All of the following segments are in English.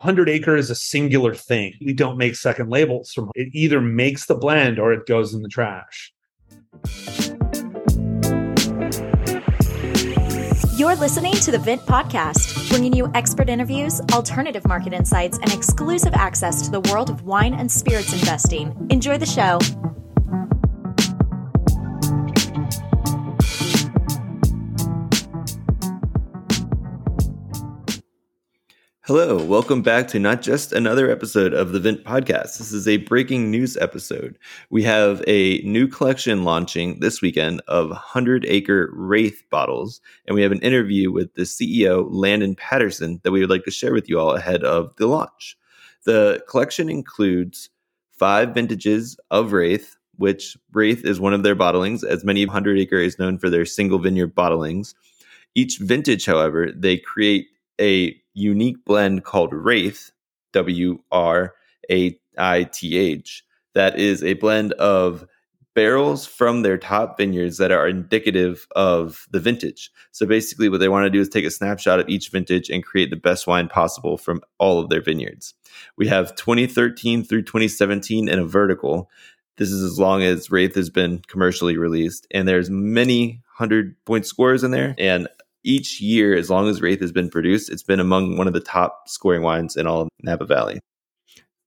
100 acre is a singular thing. We don't make second labels from it either makes the blend or it goes in the trash. You're listening to the Vint Podcast, bringing you expert interviews, alternative market insights, and exclusive access to the world of wine and spirits investing. Enjoy the show. Hello, welcome back to not just another episode of the Vint podcast. This is a breaking news episode. We have a new collection launching this weekend of 100 acre Wraith bottles, and we have an interview with the CEO, Landon Patterson, that we would like to share with you all ahead of the launch. The collection includes five vintages of Wraith, which Wraith is one of their bottlings, as many 100 acre is known for their single vineyard bottlings. Each vintage, however, they create a unique blend called Wraith, W R A I T H, that is a blend of barrels from their top vineyards that are indicative of the vintage. So basically, what they want to do is take a snapshot of each vintage and create the best wine possible from all of their vineyards. We have 2013 through 2017 in a vertical. This is as long as Wraith has been commercially released, and there's many hundred point scores in there. And each year, as long as Wraith has been produced, it's been among one of the top scoring wines in all of Napa Valley.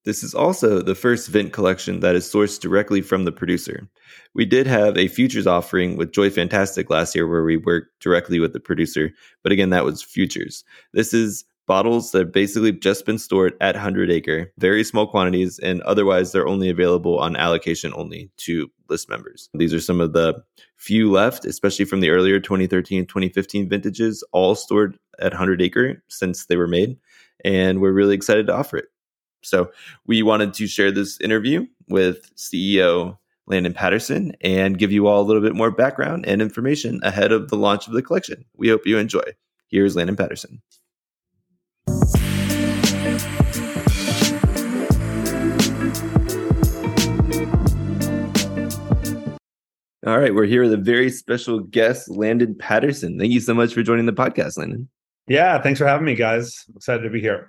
This is also the first Vint collection that is sourced directly from the producer. We did have a futures offering with Joy Fantastic last year where we worked directly with the producer, but again, that was futures. This is bottles that have basically just been stored at 100 acre, very small quantities, and otherwise they're only available on allocation only to list members. These are some of the few left, especially from the earlier 2013 2015 vintages, all stored at 100 acre since they were made. And we're really excited to offer it. So we wanted to share this interview with CEO Landon Patterson and give you all a little bit more background and information ahead of the launch of the collection. We hope you enjoy. Here's Landon Patterson. All right, we're here with a very special guest, Landon Patterson. Thank you so much for joining the podcast, Landon. Yeah, thanks for having me, guys. I'm excited to be here.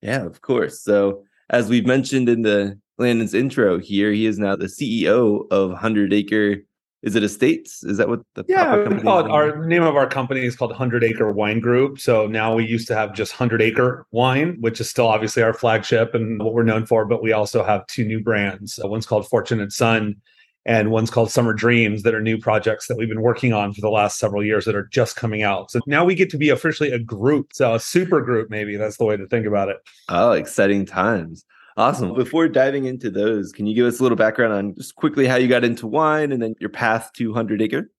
Yeah, of course. So, as we've mentioned in the Landon's intro here, he is now the CEO of 100 Acre is it estates? Is that what the yeah? We call it, our name of our company is called Hundred Acre Wine Group. So now we used to have just Hundred Acre Wine, which is still obviously our flagship and what we're known for. But we also have two new brands. Uh, one's called Fortunate Son, and one's called Summer Dreams. That are new projects that we've been working on for the last several years that are just coming out. So now we get to be officially a group, so a super group. Maybe that's the way to think about it. Oh, exciting times! Awesome. Before diving into those, can you give us a little background on just quickly how you got into wine and then your path to 100 Acre?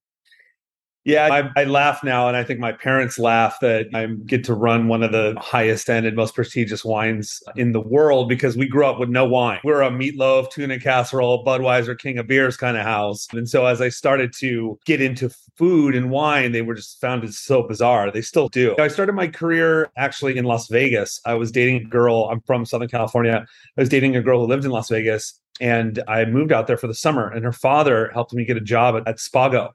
Yeah, I, I, laugh now, and I think my parents laugh that I get to run one of the highest end and most prestigious wines in the world because we grew up with no wine. We're a meatloaf, tuna casserole, Budweiser, King of Beers kind of house. And so as I started to get into food and wine, they were just found it so bizarre. They still do. I started my career actually in Las Vegas. I was dating a girl. I'm from Southern California. I was dating a girl who lived in Las Vegas and I moved out there for the summer. And her father helped me get a job at, at Spago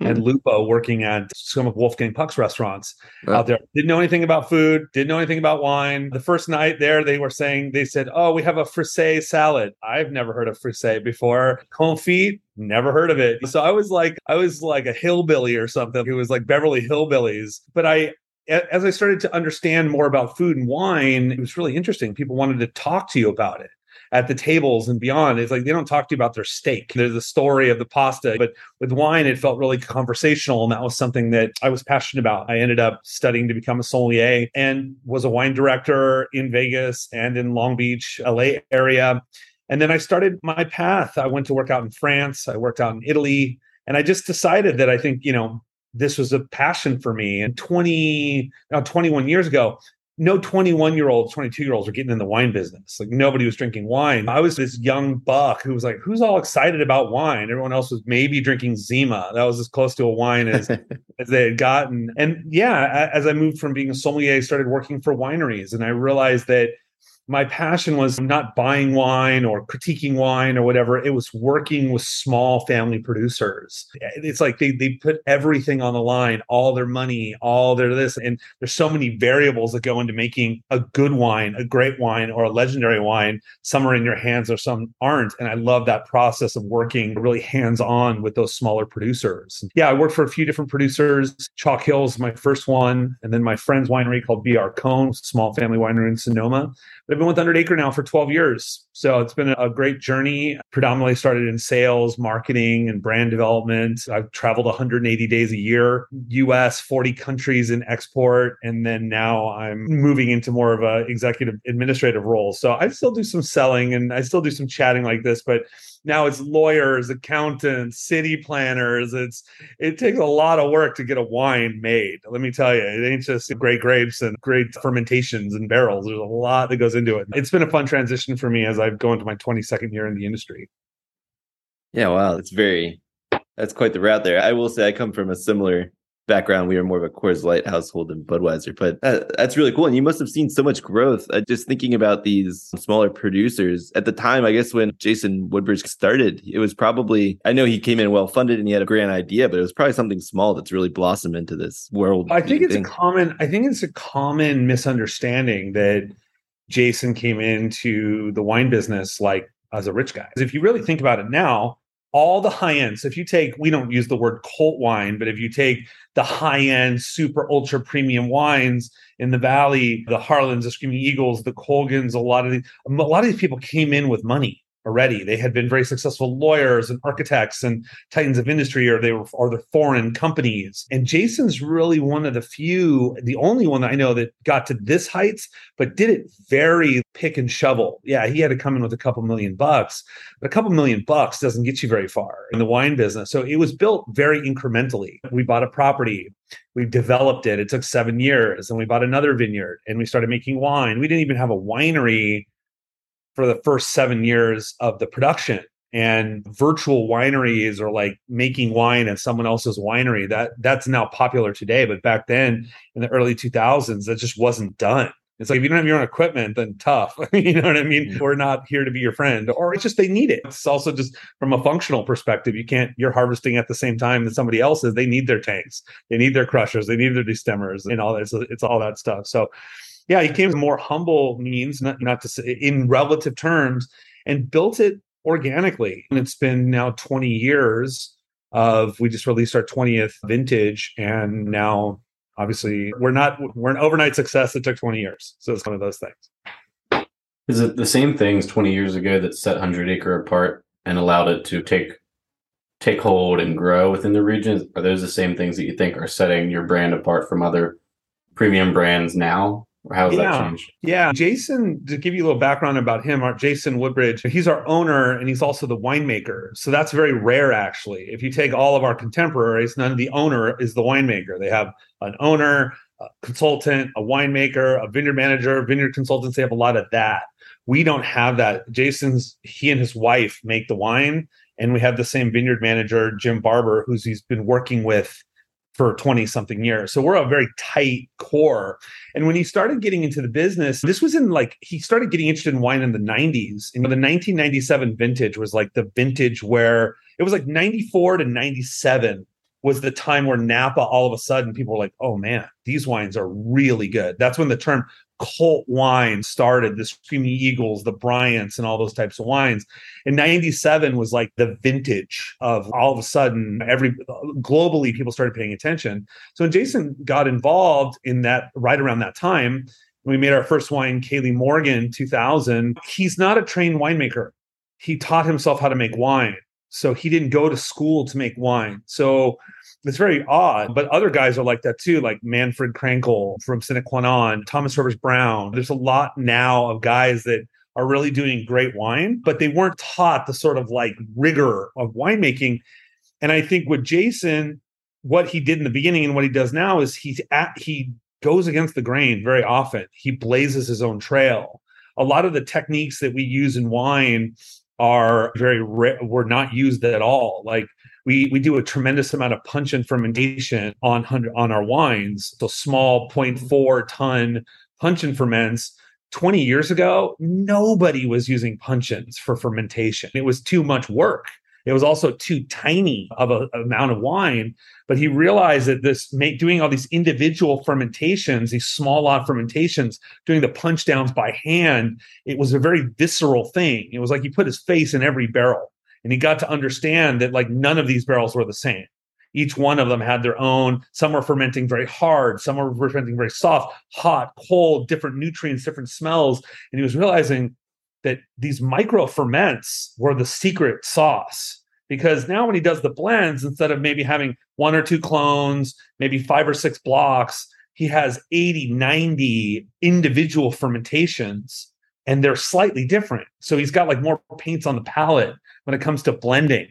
and hmm. Lupo working at some of Wolfgang Puck's restaurants out there. Didn't know anything about food, didn't know anything about wine. The first night there, they were saying, they said, Oh, we have a frisee salad. I've never heard of frisee before. Confit, never heard of it. So I was like, I was like a hillbilly or something. It was like Beverly Hillbillies. But I, as I started to understand more about food and wine, it was really interesting. People wanted to talk to you about it at the tables and beyond. It's like they don't talk to you about their steak. There's the story of the pasta, but with wine, it felt really conversational. And that was something that I was passionate about. I ended up studying to become a sommelier and was a wine director in Vegas and in Long Beach, LA area. And then I started my path. I went to work out in France, I worked out in Italy. And I just decided that I think, you know, this was a passion for me. And 20, now 21 years ago, no 21 year olds, 22 year olds were getting in the wine business. Like nobody was drinking wine. I was this young buck who was like, who's all excited about wine? Everyone else was maybe drinking Zima. That was as close to a wine as, as they had gotten. And yeah, as I moved from being a sommelier, I started working for wineries and I realized that my passion was not buying wine or critiquing wine or whatever. It was working with small family producers. It's like they, they put everything on the line, all their money, all their this. And there's so many variables that go into making a good wine, a great wine, or a legendary wine. Some are in your hands or some aren't. And I love that process of working really hands on with those smaller producers. Yeah, I worked for a few different producers. Chalk Hills, my first one, and then my friend's winery called BR Cohn, small family winery in Sonoma. I've been with 100 Acre now for 12 years. So it's been a great journey. Predominantly started in sales, marketing, and brand development. I've traveled 180 days a year, US, 40 countries in export. And then now I'm moving into more of a executive administrative role. So I still do some selling and I still do some chatting like this, but now it's lawyers accountants city planners. It's it takes a lot of work to get a wine made. Let me tell you it ain't just great grapes and great fermentations and barrels. There's a lot that goes into it. It's been a fun transition for me as i've gone to my 22nd year in the industry. Yeah wow it's very that's quite the route there. I will say i come from a similar background, we were more of a Coors Light household than Budweiser. But that, that's really cool. And you must have seen so much growth. Uh, just thinking about these smaller producers at the time, I guess when Jayson Woodbridge started, it was probably, I know he came in well funded and he had a grand idea, but it was probably something small that's really blossomed into this world. I think it's thing. a common, I think it's a common misunderstanding that Jason came into the wine business like as a rich guy. If you really think about it now, all the high ends. So if you take, we don't use the word cult wine, but if you take the high end, super ultra premium wines in the valley, the Harlans, the Screaming Eagles, the Colgins, a lot of these, a lot of these people came in with money already. They had been very successful lawyers and architects and titans of industry, or they were or the foreign companies. And Jason's really one of the few, the only one that I know that got to this heights, but did it very pick and shovel. Yeah, he had to come in with a couple million bucks, but a couple million bucks doesn't get you very far in the wine business. So it was built very incrementally. We bought a property. We developed it. It took seven years, and we bought another vineyard, and we started making wine. We didn't even have a winery for the first seven years of the production. And virtual wineries are like making wine at someone else's winery. That that's now popular today but back then in the early 2000s that just wasn't done. It's like if you don't have your own equipment then tough. You know what i mean? We're not here to be your friend. Or it's just they need it. It's also just from a functional perspective you can't you're harvesting at the same time that somebody else is they need their tanks. They need their crushers. They need their destemmers and all that. It's all that stuff. So yeah, he came with more humble means, not, not to say in relative terms, and built it organically. And it's been now 20 years of we just released our 20th vintage and now obviously we're not we're an overnight success that took 20 years. So it's one of those things. Is it the same things 20 years ago that set 100 acre apart and allowed it to take take hold and grow within the region? Are those the same things that you think are setting your brand apart from other premium brands now? How has yeah. that changed? Yeah. Jason, to give you a little background about him, our Jayson Woodbridge, he's our owner and he's also the winemaker. So that's very rare, actually. If you take all of our contemporaries, none of the owner is the winemaker. They have an owner, a consultant, a winemaker, a vineyard manager, vineyard consultants. They have a lot of that. We don't have that. Jason's, he and his wife make the wine. And we have the same vineyard manager, Jim Barbour, who's he's been working with for 20 something years. So we're a very tight core. And when he started getting into the business, this was in like, he started getting interested in wine in the 90s. And the 1997 vintage was like the vintage where it was like 94 to 97 was the time where Napa all of a sudden people were like, oh man, these wines are really good. That's when the term cult wine started, the Screaming Eagles, the Bryants, and all those types of wines. And 97 was like the vintage of all of a sudden every globally people started paying attention. So when Jason got involved in that right around that time, we made our first wine, Kayli Morgan, 2000. He's not a trained winemaker. He taught himself how to make wine. So he didn't go to school to make wine. So it's very odd, but other guys are like that too, like Manfred Krankl from Sine Qua Non, Thomas Rivers Brown. There's a lot now of guys that are really doing great wine, but they weren't taught the sort of like rigor of winemaking. And I think with Jason, what he did in the beginning and what he does now is he's at, he goes against the grain very often. He blazes his own trail. A lot of the techniques that we use in wine are very rare were not used at all. Like we we do a tremendous amount of puncheon fermentation on on our wines. So small mm-hmm. 0.4 ton puncheon ferments 20 years ago, nobody was using puncheons for fermentation. It was too much work. It was also too tiny of a amount of wine. But he realized that this make, doing all these individual fermentations, these small lot fermentations, doing the punch downs by hand, it was a very visceral thing. It was like he put his face in every barrel and he got to understand that like none of these barrels were the same. Each one of them had their own some were fermenting very hard some were fermenting very soft hot cold different nutrients different smells. And he was realizing that these micro ferments were the secret sauce. Because now when he does the blends instead of maybe having one or two clones maybe five or six blocks he has 80 90 individual fermentations and they're slightly different so he's got like more paints on the palette when it comes to blending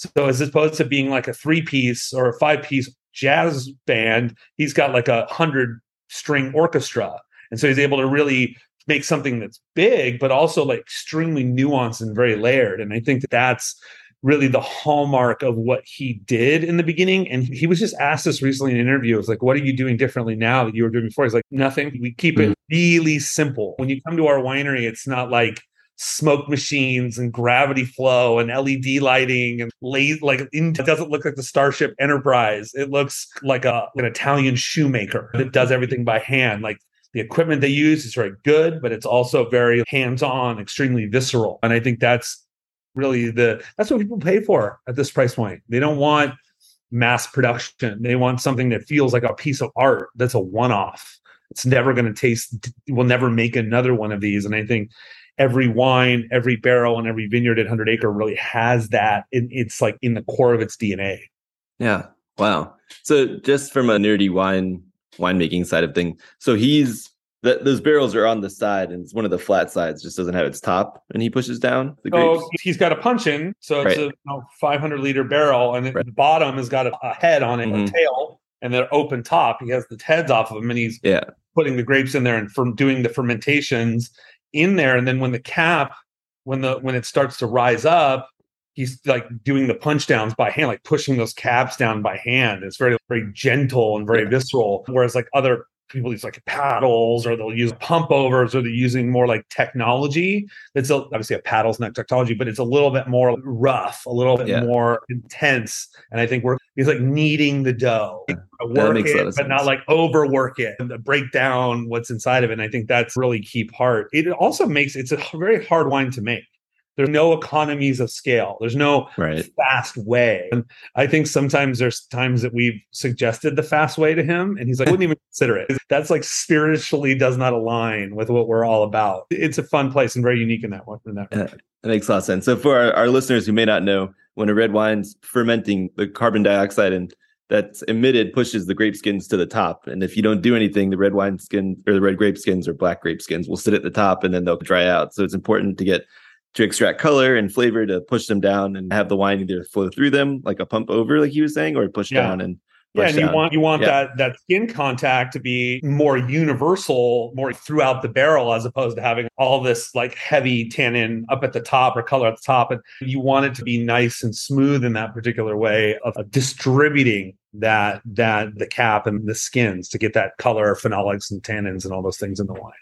so as opposed to being like a three piece or a five piece jazz band, he's got like a hundred string orchestra. And so he's able to really make something that's big, but also like extremely nuanced and very layered. And I think that that's really the hallmark of what he did in the beginning. And he was just asked this recently in an interview. It was like, what are you doing differently now that you were doing before? He's like, nothing. We keep it mm-hmm. really simple. When you come to our winery, it's not like smoke machines and gravity flow and LED lighting and lazy, like it doesn't look like the Starship Enterprise. It looks like a an Italian shoemaker that does everything by hand. Like the equipment they use is very good, but it's also very hands-on, extremely visceral. And I think that's really the that's what people pay for at this price point. They don't want mass production. They want something that feels like a piece of art that's a one-off. It's never going to taste. We'll never make another one of these. And I think every wine, every barrel, and every vineyard at Hundred Acre really has that. It, it's like in the core of its DNA. Yeah. Wow. So just from a nerdy wine winemaking side of thing, so he's that those barrels are on the side, and it's one of the flat sides just doesn't have its top, and he pushes down the grapes. So he's got a puncheon, so it's right. a you know, 500 liter barrel, and right. the bottom has got a, a head on it, mm-hmm. a tail, and the open top. He has the heads off of them, and he's yeah. putting the grapes in there and from doing the fermentations in there and then when the cap when the when it starts to rise up he's like doing the punch downs by hand like pushing those caps down by hand it's very very gentle and very yeah. visceral whereas like other people use like paddles or they'll use pump overs or they're using more like technology. A, obviously a paddle's not technology but it's a little bit more rough a little bit yeah. more intense and i think we're it's like kneading the dough. Work it but not like overwork it and break down what's inside of it and i think that's really key part. It also makes it's a very hard wine to make there's no economies of scale. There's no right. fast way. And I think sometimes there's times that we've suggested the fast way to him, and he's like, I wouldn't even consider it. That's like spiritually does not align with what we're all about. It's a fun place and very unique in that one. In that, that makes a lot of sense. So for our, our listeners who may not know, when a red wine's fermenting, the carbon dioxide and that's emitted pushes the grape skins to the top. And if you don't do anything, the red wine skin or the red grape skins or black grape skins will sit at the top and then they'll dry out. So it's important to get to extract color and flavor to push them down and have the wine either flow through them like a pump over, like he was saying, or push yeah. down and yeah, and you want you want yeah. that that skin contact to be more universal, more throughout the barrel, as opposed to having all this like heavy tannin up at the top or color at the top. And you want it to be nice and smooth in that particular way of, of distributing that that the cap and the skins to get that color, phenolics and tannins and all those things in the wine.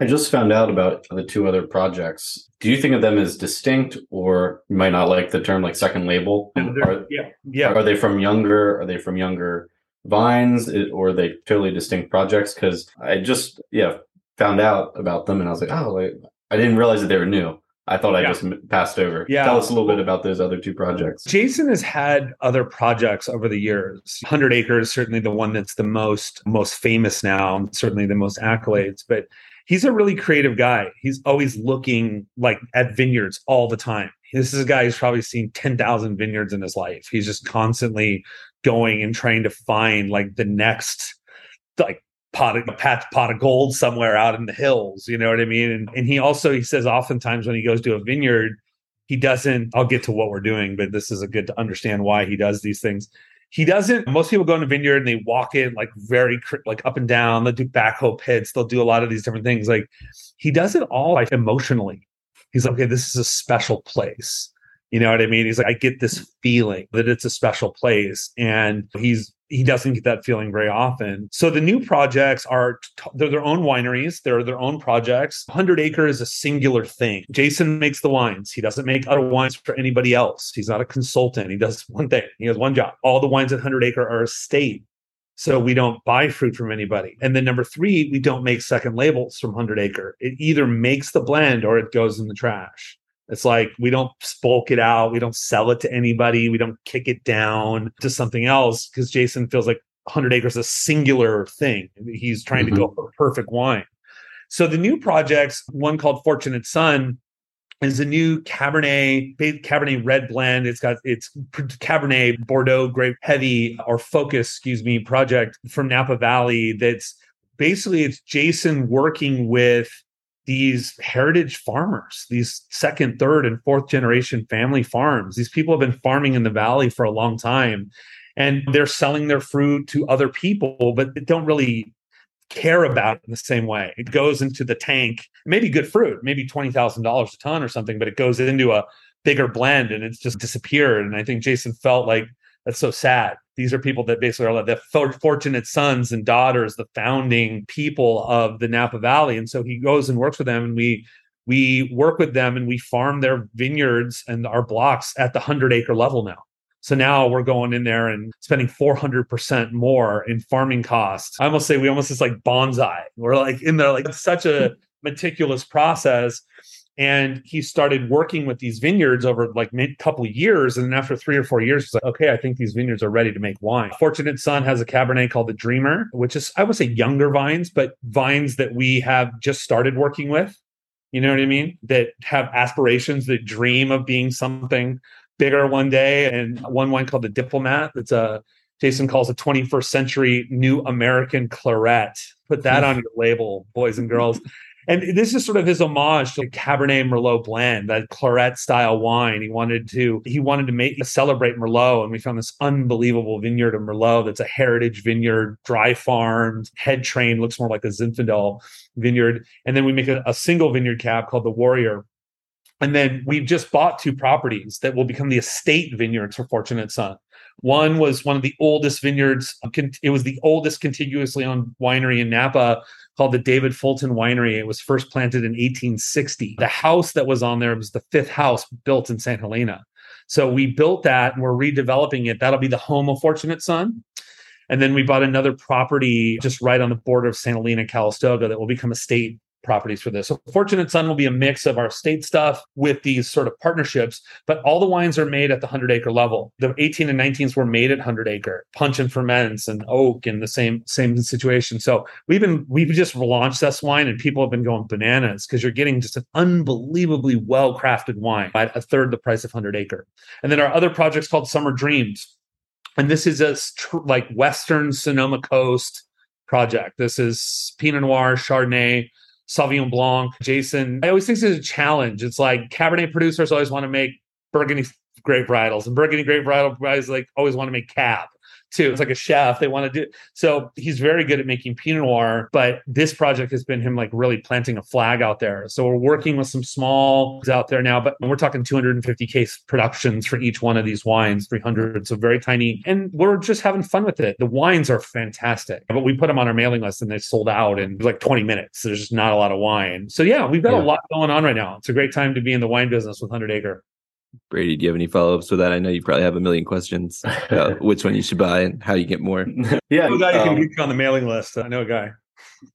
I just found out about the two other projects. Do you think of them as distinct, or you might not like the term like second label? Are, yeah, yeah. Are they from younger? Are they from younger vines, or are they totally distinct projects? Because I just yeah found out about them, and I was like, oh, like, I didn't realize that they were new. I thought I yeah. just passed over. Yeah. Tell us a little bit about those other two projects. Jason has had other projects over the years. 100 Acres, certainly the one that's the most most famous now, certainly the most accolades. But he's a really creative guy. He's always looking like at vineyards all the time. This is a guy who's probably seen 10,000 vineyards in his life. He's just constantly going and trying to find like the next like pot of patch pot of gold somewhere out in the hills. You know what I mean? And and he also he says oftentimes when he goes to a vineyard, he doesn't. I'll get to what we're doing, but this is a good to understand why he does these things he doesn't most people go in a vineyard and they walk in like very like up and down. They'll do backhoe pits. They'll do a lot of these different things. Like he does it all like emotionally. He's like okay this is a special place. You know what i mean? He's like i get this feeling that it's a special place. And he's he doesn't get that feeling very often. So the new projects are they're their own wineries, they're their own projects. 100 Acre is a singular thing. Jason makes the wines. He doesn't make other wines for anybody else. He's not a consultant. He does one thing. He has one job. All the wines at 100 Acre are estate. So we don't buy fruit from anybody. And then number three, we don't make second labels from 100 Acre. It either makes the blend or it goes in the trash. It's like we don't bulk it out. We don't sell it to anybody. We don't kick it down to something else because Jason feels like 100 Acres is a singular thing. He's trying mm-hmm. to go for perfect wine. So the new projects, one called Fortunate Son, is a new Cabernet Cabernet red blend. It's got it's Cabernet Bordeaux grape heavy or focus, excuse me, project from Napa Valley. That's basically it's Jason working with these heritage farmers, these second, third, and fourth generation family farms. These people have been farming in the valley for a long time and they're selling their fruit to other people, but they don't really care about it in the same way. It goes into the tank, maybe good fruit, maybe $20,000 a ton or something, but it goes into a bigger blend and it's just disappeared. And I think Jason felt like that's so sad. These are people that basically are like the fortunate sons and daughters, the founding people of the Napa Valley. And so he goes and works with them and we we work with them and we farm their vineyards and our blocks at the 100 acre level now. So now we're going in there and spending 400% more in farming costs. I almost say we almost just like bonsai. We're like in there, like such a meticulous process. And he started working with these vineyards over like a couple of years. And then after three or four years, he's like, okay, I think these vineyards are ready to make wine. Fortunate Son has a Cabernet called the Dreamer, which is, I would say, younger vines, but vines that we have just started working with. You know what I mean? That have aspirations, that dream of being something bigger one day, and one wine called the Diplomat. It's a Jason calls a 21st century new American claret. Put that hmm. on your label, boys and girls. And this is sort of his homage to Cabernet Merlot blend, that claret style wine. He wanted to he wanted to make celebrate Merlot, and we found this unbelievable vineyard of Merlot that's a heritage vineyard, dry farmed, head trained, looks more like a Zinfandel vineyard. And then we make a, a single vineyard cab called the Warrior, and then we've just bought two properties that will become the estate vineyards for Fortunate Son. One was one of the oldest vineyards. It was the oldest contiguously owned winery in Napa called the David Fulton Winery. It was first planted in 1860. The house that was on there was the fifth house built in St. Helena. So we built that and we're redeveloping it. That'll be the home of Fortunate Son. And then we bought another property just right on the border of St. Helena, Calistoga that will become a state properties for this. So Fortunate Son will be a mix of our state stuff with these sort of partnerships, but all the wines are made at the 100 acre level. The 18 and 19s were made at 100 acre. Puncheon Ferments and Oak in the same same situation. So we've been we've just launched this wine and people have been going bananas because you're getting just an unbelievably well crafted wine at a third the price of 100 acre. And then our other project's called Summer Dreams. And this is a tr- like Western Sonoma Coast project. This is Pinot Noir, Chardonnay, Sauvignon Blanc, Jason. I always think it's a challenge. It's like Cabernet producers always want to make Burgundy grape varietals, and Burgundy grape varietal guys like always want to make Cab too. It's like a chef. They want to do so. He's very good at making Pinot Noir, but this project has been him like really planting a flag out there. So we're working with some small out there now, but we're talking 250 case productions for each one of these wines, 300. So very tiny, and we're just having fun with it. The wines are fantastic, but we put them on our mailing list and they sold out in like 20 minutes. There's just not a lot of wine. So yeah, we've got yeah. a lot going on right now. It's a great time to be in the wine business with 100 Acre. Brady, do you have any follow ups with that? I know you probably have a million questions about which one you should buy and how you get more. yeah, I know a guy um, can get on the mailing list. I know a guy.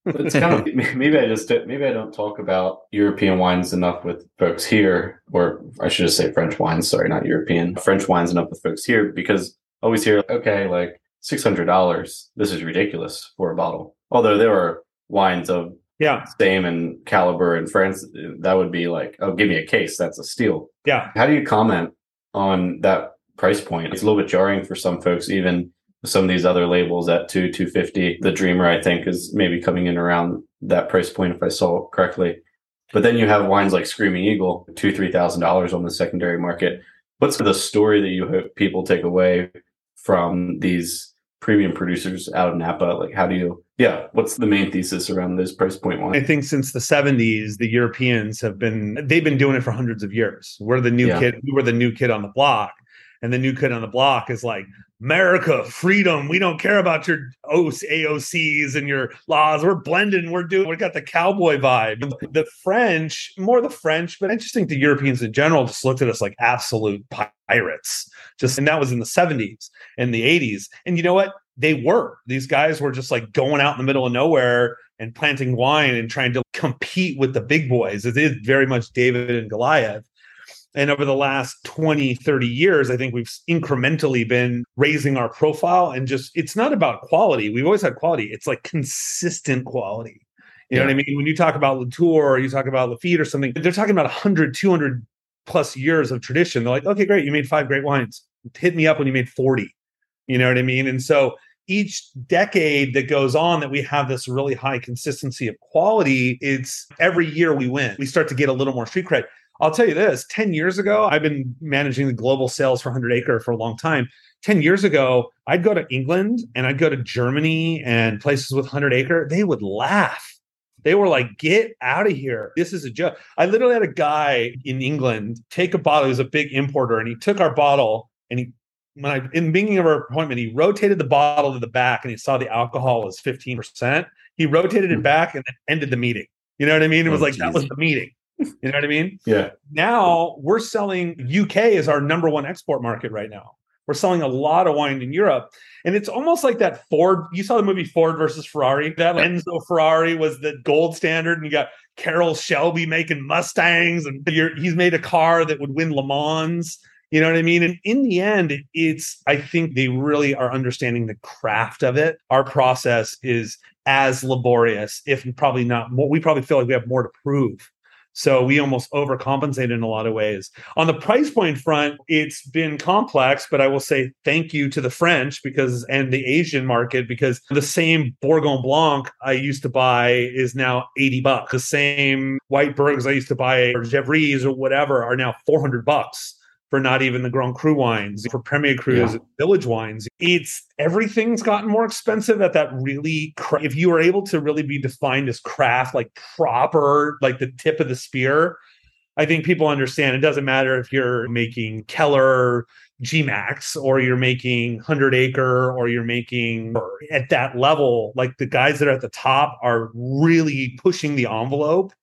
it's kind of maybe I just maybe I don't talk about European wines enough with folks here, or I should just say French wines. Sorry, not European. French wines enough with folks here because I always hear, okay, like six hundred dollars. This is ridiculous for a bottle. Although there are wines of yeah same and caliber in France, that would be like, oh, give me a case. That's a steal. Yeah. How do you comment on that price point? It's a little bit jarring for some folks, even some of these other labels at two, 250. The Dreamer, I think, is maybe coming in around that price point if I saw correctly. But then you have wines like Screaming Eagle, two, three thousand dollars on the secondary market. What's the story that you hope people take away from these premium producers out of Napa? Like, how do you, yeah, what's the main thesis around this price point one? I think since the 70s, the Europeans have been, they've been doing it for hundreds of years. We're the new yeah. kid, we were the new kid on the block. And the new kid on the block is like, America, freedom. We don't care about your AOCs and your laws. We're blending. We're doing, we got the cowboy vibe. The French, more the French, but interesting the Europeans in general, just looked at us like absolute pirates. Just, and that was in the 70s and the 80s. And you know what? They were. These guys were just like going out in the middle of nowhere and planting wine and trying to compete with the big boys. It is very much David and Goliath. And over the last 20, 30 years, I think we've incrementally been raising our profile and just, it's not about quality. We've always had quality. It's like consistent quality. You know what I mean? When you talk about Latour or you talk about Lafite or something, they're talking about 100, 200 plus years of tradition. They're like, okay, great. You made five great wines. Hit me up when you made 40. You know what I mean? And so each decade that goes on that we have this really high consistency of quality, it's every year we win. We start to get a little more street cred. I'll tell you this 10 years ago, I've been managing the global sales for 100 Acre for a long time. 10 years ago, I'd go to England and I'd go to Germany and places with 100 Acre. They would laugh. They were like, get out of here. This is a joke. I literally had a guy in England take a bottle. He was a big importer and he took our bottle and he when I in the beginning of our appointment, he rotated the bottle to the back and he saw the alcohol was 15%. He rotated it hmm. back and then ended the meeting. You know what I mean? It was oh, like geez. that was the meeting. You know what I mean? Yeah. Now we're selling UK is our number one export market right now. We're selling a lot of wine in Europe. And it's almost like that Ford. You saw the movie Ford versus Ferrari. That Enzo Ferrari was the gold standard. And you got Carroll Shelby making Mustangs. And he's made a car that would win Le Mans. You know what I mean? And in the end, it's, I think they really are understanding the craft of it. Our process is as laborious, if probably not more. We probably feel like we have more to prove. So we almost overcompensate in a lot of ways. On the price point front, it's been complex, but I will say thank you to the French because and the Asian market because the same Bourgogne Blanc I used to buy is now 80 bucks. The same white Burgs I used to buy or Gevrys or whatever are now 400 bucks for not even the Grand Cru wines, for Premier Crus, yeah. Village wines. It's everything's gotten more expensive at that really, cra- if you are able to really be defined as craft, like proper, like the tip of the spear, I think people understand it doesn't matter if you're making Keller G-Max or you're making 100 acre or you're making at that level, like the guys that are at the top are really pushing the envelope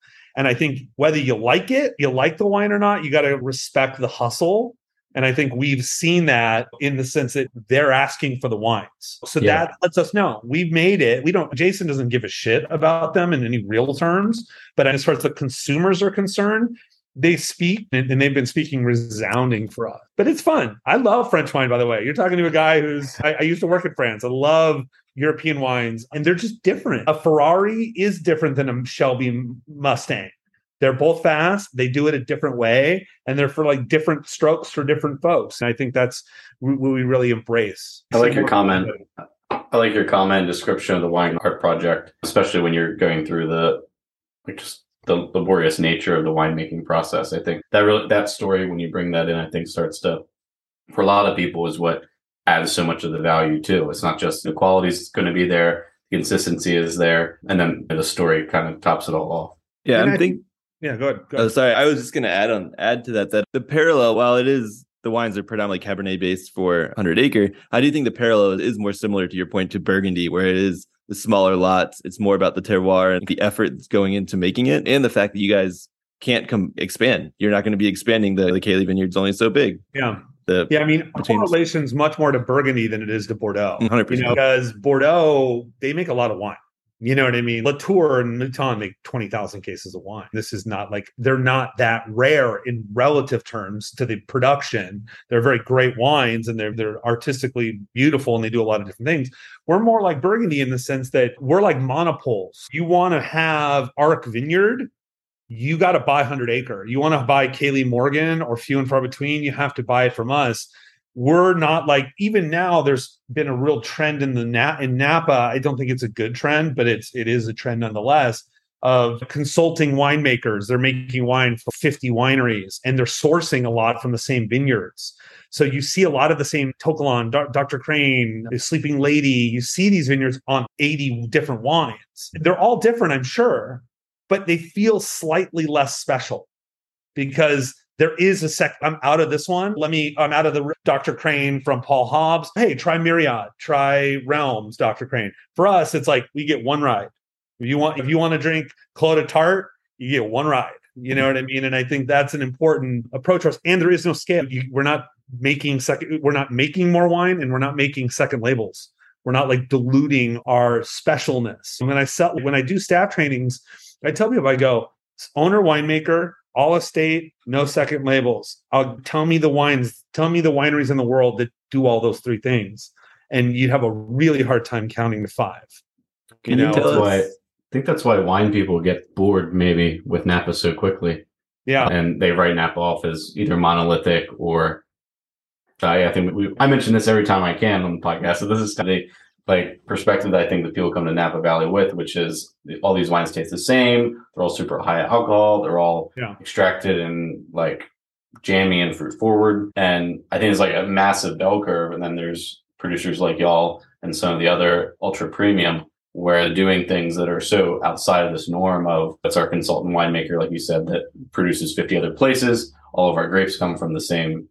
and I think whether you like it, you like the wine or not, you got to respect the hustle. And I think we've seen that in the sense that they're asking for the wines. So yeah. that lets us know we've made it. We don't, Jason doesn't give a shit about them in any real terms. But as far as the consumers are concerned, they speak and, they've been speaking resounding for us. But it's fun. I love French wine, by the way. You're talking to a guy who's, I, I used to work in France. I love European wines, and they're just different. A Ferrari is different than a Shelby Mustang. They're both fast. They do it a different way, and they're for like different strokes for different folks. And I think that's what we really embrace. I like your comment. I like your comment description of the wine art project, especially when you're going through the like just the laborious nature of the winemaking process. I think that really that story when you bring that in, I think starts to for a lot of people is what adds so much of the value too. It's not just the quality is going to be there, the consistency is there, and then the story kind of tops it all off. Yeah, and I think. Yeah, go ahead. Go oh, ahead. Oh, sorry. I was just going to add on add to that that the parallel, while it is the wines are predominantly Cabernet based for 100 acre, I do think the parallel is more similar to your point to Burgundy, where it is the smaller lots. It's more about the terroir and the effort that's going into making it, and the fact that you guys can't come expand. You're not going to be expanding the the Kayli vineyard's only so big. Yeah. The yeah, I mean, correlation's much more to Burgundy than it is to Bordeaux. 100%. You know, because Bordeaux, they make a lot of wine. You know what I mean? Latour and Mouton make 20,000 cases of wine. This is not like they're not that rare in relative terms to the production. They're very great wines and they're they're artistically beautiful and they do a lot of different things. We're more like Burgundy in the sense that we're like monopoles. You want to have Ark Vineyard, you got to buy 100 acre. You want to buy Kayli Morgan or few and far between, you have to buy it from us. We're not like even now. There's been a real trend in the in Napa. I don't think it's a good trend, but it's it is a trend nonetheless of consulting winemakers. They're making wine for 50 wineries and they're sourcing a lot from the same vineyards. So you see a lot of the same To Kalon, Dr. Crane, Sleeping Lady. You see these vineyards on 80 different wines. They're all different, I'm sure, but they feel slightly less special because there is a sec. I'm out of this one. Let me. I'm out of the Dr. Crane from Paul Hobbs. Hey, try Myriad. Try Realms, Dr. Crane. For us, it's like we get one ride. If you want, if you want to drink Clos de Tart, you get one ride. You know what I mean? And I think that's an important approach for us. And there is no scale. You, we're not making second. We're not making more wine, and we're not making second labels. We're not like diluting our specialness. When I sell, when I do staff trainings, I tell people, if I go, owner winemaker, all estate, no second labels. I'll tell me the wines, tell me the wineries in the world that do all those three things. And you'd have a really hard time counting to five. Can you, know, that's why I think that's why wine people get bored maybe with Napa so quickly. Yeah. And they write Napa off as either monolithic or uh, I think we, I mention this every time I can on the podcast. So this is the like perspective that I think that people come to Napa Valley with, which is all these wines taste the same. They're all super high alcohol. They're all yeah. extracted and like jammy and fruit forward. And I think it's like a massive bell curve. And then there's producers like y'all and some of the other ultra premium where they're doing things that are so outside of this norm of that's our consultant winemaker, like you said, that produces 50 other places. All of our grapes come from the same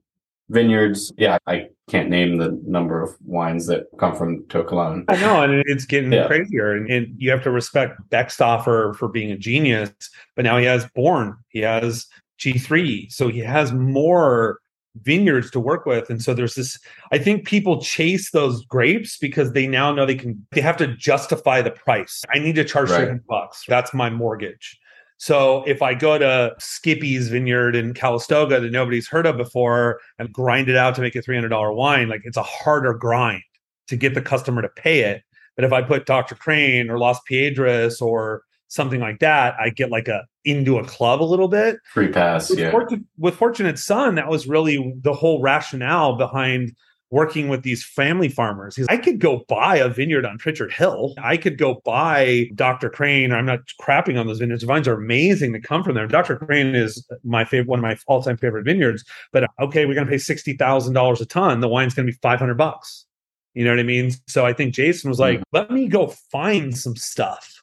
vineyards. Yeah, I can't name the number of wines that come from To Kalon. I know, and it's getting yeah. crazier. And, and, you have to respect Beckstoffer for being a genius, but now he has Bourn, he has G3, so he has more vineyards to work with and so there's this i think people chase those grapes because they now know they can they have to justify the price i need to charge right. 30 bucks that's my mortgage so if I go to Skippy's Vineyard in Calistoga that nobody's heard of before and grind it out to make a $300 wine, like it's a harder grind to get the customer to pay it. But if I put Dr. Crane or Las Piedras or something like that, I get like a into a club a little bit. Free pass, with yeah. With Fortunate Son, that was really the whole rationale behind working with these family farmers. He's, I could go buy a vineyard on Pritchard Hill. I could go buy Dr. Crane. I'm not crapping on those vineyards. The vines are amazing to come from there. Dr. Crane is my favorite, one of my all-time favorite vineyards. But okay, we're going to pay sixty thousand dollars a ton. The wine's going to be five hundred bucks. You know what I mean? So I think Jason was like, mm-hmm. let me go find some stuff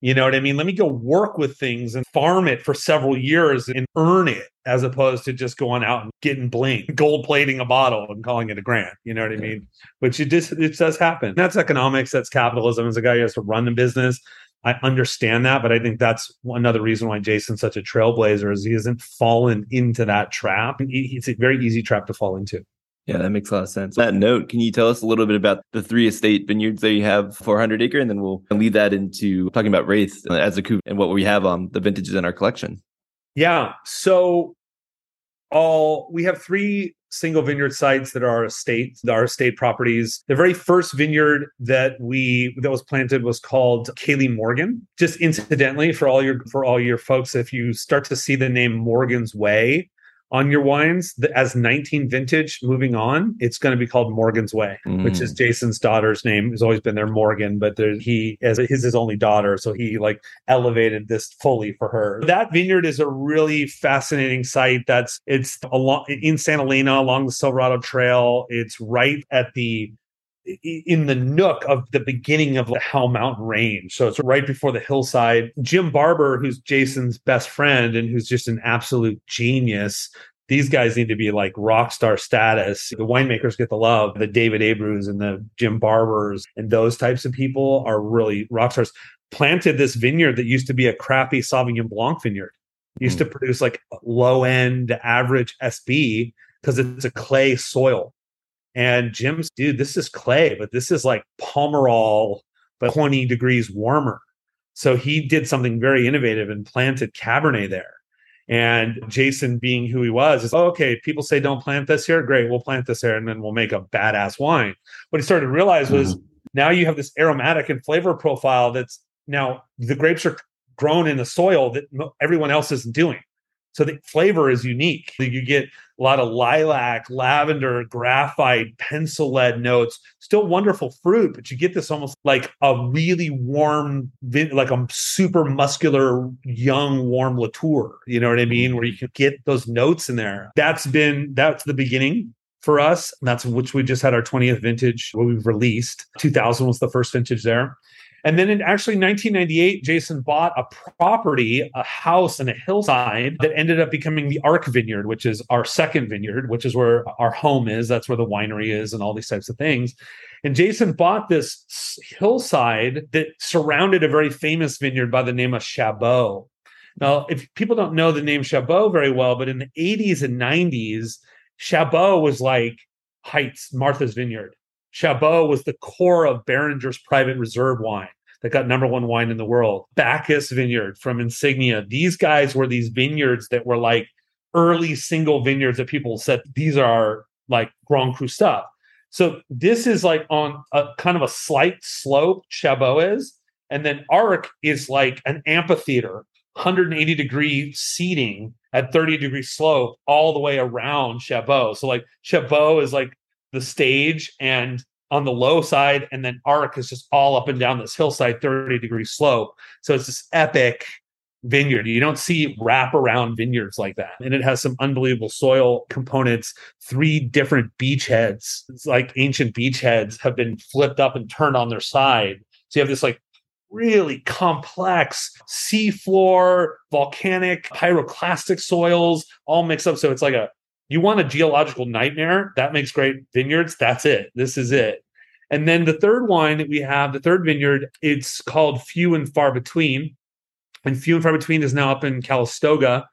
you know what I mean? Let me go work with things and farm it for several years and earn it as opposed to just going out and getting bling, gold plating a bottle and calling it a grant. You know what I mean? Which it just it does happen. That's economics, that's capitalism. As a guy who has to run the business, I understand that, but I think that's another reason why Jason's such a trailblazer is he hasn't fallen into that trap. It's a very easy trap to fall into. Yeah, that makes a lot of sense. On that note, can you tell us a little bit about the three estate vineyards that you have 400 acre, and then we'll lead that into talking about Wraith uh, as a coup and what we have on the vintages in our collection. Yeah, so all we have three single vineyard sites that are our estate, our estate properties. The very first vineyard that we that was planted was called Kayli Morgan. Just incidentally, for all your for all your folks, if you start to see the name Morgan's Way, on your wines as 19 vintage moving on it's going to be called morgan's way mm. which is mm. jason's daughter's name has always been there morgan but there, he as his his only daughter so he like elevated this fully for her that vineyard is a really fascinating site that's it's along in santa elena along the silverado trail it's right at the in the nook of the beginning of the Howell Mountain Range. So it's right before the hillside. Jim Barbour, who's Jason's best friend and who's just an absolute genius. These guys need to be like rock star status. The winemakers get the love. The David Abreus and the Jim Barbours and those types of people are really rock stars. Planted this vineyard that used to be a crappy Sauvignon Blanc vineyard. Used mm. to produce like low end average SB because it's a clay soil and Jim's, dude, this is clay, but this is like Pomerol, but 20 degrees warmer. So he did something very innovative and planted Cabernet there. And Jason, being who he was, is oh, okay. People say don't plant this here. Great, we'll plant this here, and then we'll make a badass wine. What he started to realize was mm-hmm. now you have this aromatic and flavor profile that's now the grapes are grown in the soil that everyone else isn't doing. So the flavor is unique. You get a lot of lilac, lavender, graphite, pencil lead notes. Still wonderful fruit, but you get this almost like a really warm, like a super muscular, young, warm Latour. You know what I mean? Mm-hmm. Where you can get those notes in there. That's been that's the beginning for us. That's which we just had our 20th vintage, what we've released. 2000 was the first vintage there. And then in actually 1998, Jason bought a property, a house and a hillside that ended up becoming the Ark Vineyard, which is our second vineyard, which is where our home is. That's where the winery is and all these types of things. And Jason bought this hillside that surrounded a very famous vineyard by the name of Chabot. Now, if people don't know the name Chabot very well, but in the 80s and 90s, Chabot was like Heitz, Martha's Vineyard. Chabot was the core of Beringer's private reserve wine that got number one wine in the world. Backus Vineyard from Insignia. These guys were these vineyards that were like early single vineyards that people said these are like Grand Cru stuff. So this is like on a kind of a slight slope, Chabot is. And then Ark is like an amphitheater, 180 degree seating at 30 degree slope all the way around Chabot. So like Chabot is like the stage and on the low side, and then Ark is just all up and down this hillside, 30 degree slope. So it's this epic vineyard. You don't see wraparound vineyards like that. And it has some unbelievable soil components. Three different beachheads, it's like ancient beachheads, have been flipped up and turned on their side. So you have this like really complex seafloor, volcanic, pyroclastic soils all mixed up. So it's like a you want a geological nightmare? That makes great vineyards. That's it. This is it. And then the third wine that we have the third vineyard it's called few and far between. And few and far between is now up in calistoga.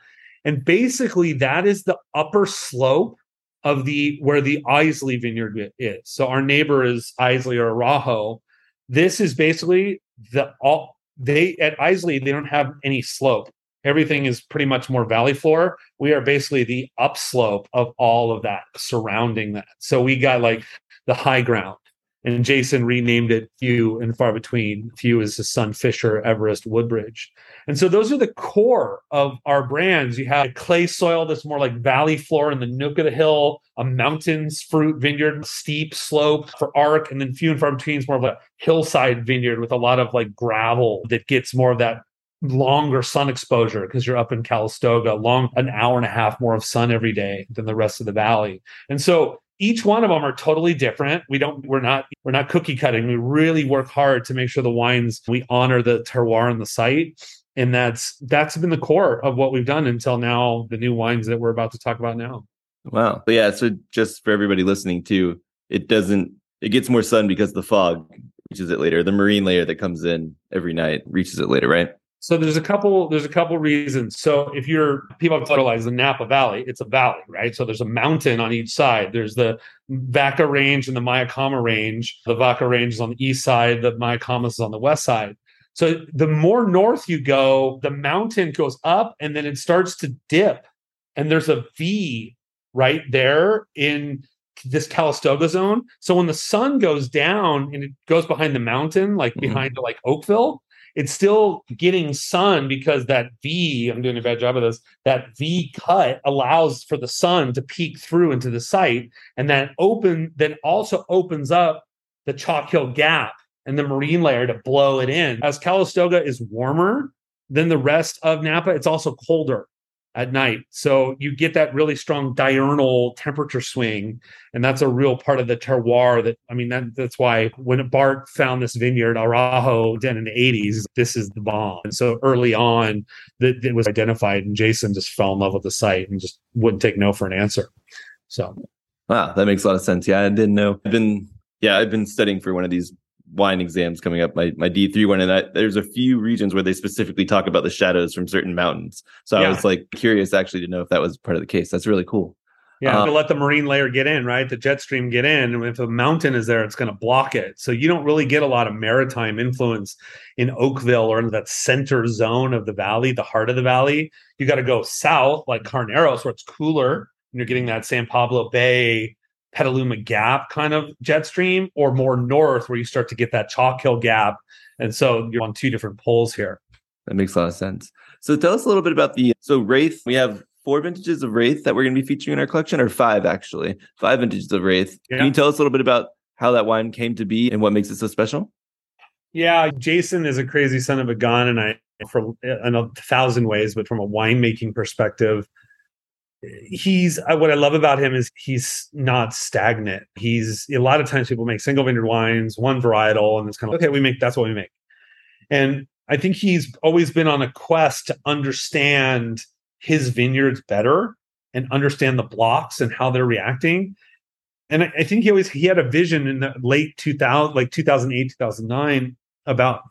And basically that is the upper slope of the where the Eisele vineyard is. So our neighbor is Eisele or Araujo. This is basically the all they at Eisele, they don't have any slope everything is pretty much more valley floor. We are basically the upslope of all of that surrounding that. So we got like the high ground. And Jayson renamed it Few and Far Between. Few is his son Fisher, Everest, Woodbridge. And so those are the core of our brands. You have clay soil that's more like valley floor in the nook of the hill, a mountains fruit vineyard, steep slope for arc. and then few and far between is more of a hillside vineyard with a lot of like gravel that gets more of that longer sun exposure because you're up in Calistoga, long an hour and a half more of sun every day than the rest of the valley. And so each one of them are totally different. We don't we're not we're not cookie cutting. We really work hard to make sure the wines we honor the terroir and the site. And that's that's been the core of what we've done until now, the new wines that we're about to talk about now. Wow. But yeah, so just for everybody listening too, it doesn't it gets more sun because the fog reaches it later. The marine layer that comes in every night reaches it later, right? So there's a couple there's a couple reasons. So if you're people have totalized the Napa Valley, it's a valley, right? So there's a mountain on each side. There's the Vaca Range and the Mayacamas Range. The Vaca Range is on the east side, the Mayacamas is on the west side. So the more north you go, the mountain goes up and then it starts to dip. And there's a V right there in this Calistoga zone. So when the sun goes down and it goes behind the mountain, like mm-hmm. behind like Oakville, it's still getting sun because that V, I'm doing a bad job of this, that V cut allows for the sun to peek through into the site. And that open then also opens up the chalk hill gap and the marine layer to blow it in. As Calistoga is warmer than the rest of Napa, it's also colder at night. So you get that really strong diurnal temperature swing. And that's a real part of the terroir that, I mean, that, that's why when Bart found this vineyard, Araujo, then in the 80s, this is the bomb. And so early on, that it was identified and Jayson just fell in love with the site and just wouldn't take no for an answer. So. Wow, that makes a lot of sense. Yeah, I didn't know. I've been, yeah, I've been studying for one of these wine exams coming up, my my D three one, and I, there's a few regions where they specifically talk about the shadows from certain mountains. So yeah. I was like curious actually to know if that was part of the case. That's really cool. Yeah, uh, to let the marine layer get in, right? The jet stream get in. If a mountain is there, it's going to block it. So you don't really get a lot of maritime influence in Oakville or in that center zone of the valley, the heart of the valley. You got to go south, like Carneros, where it's cooler. And you're getting that San Pablo Bay, Petaluma Gap kind of jet stream, or more north where you start to get that Chalk Hill Gap. And so you're on two different poles here. That makes a lot of sense. So tell us a little bit about the so Wraith. We have four vintages of Wraith that we're going to be featuring in our collection, or five actually, five vintages of Wraith. Yeah. Can you tell us a little bit about how that wine came to be and what makes it so special? Yeah, Jayson is a crazy son of a gun, and I for in a thousand ways, but from a winemaking perspective, he's uh, what I love about him is he's not stagnant. He's a lot of times people make single vineyard wines, one varietal, and it's kind of okay. We make that's what we make. And I think he's always been on a quest to understand his vineyards better and understand the blocks and how they're reacting. And I, I think he always he had a vision in the late 2000, like 2008, 2009 about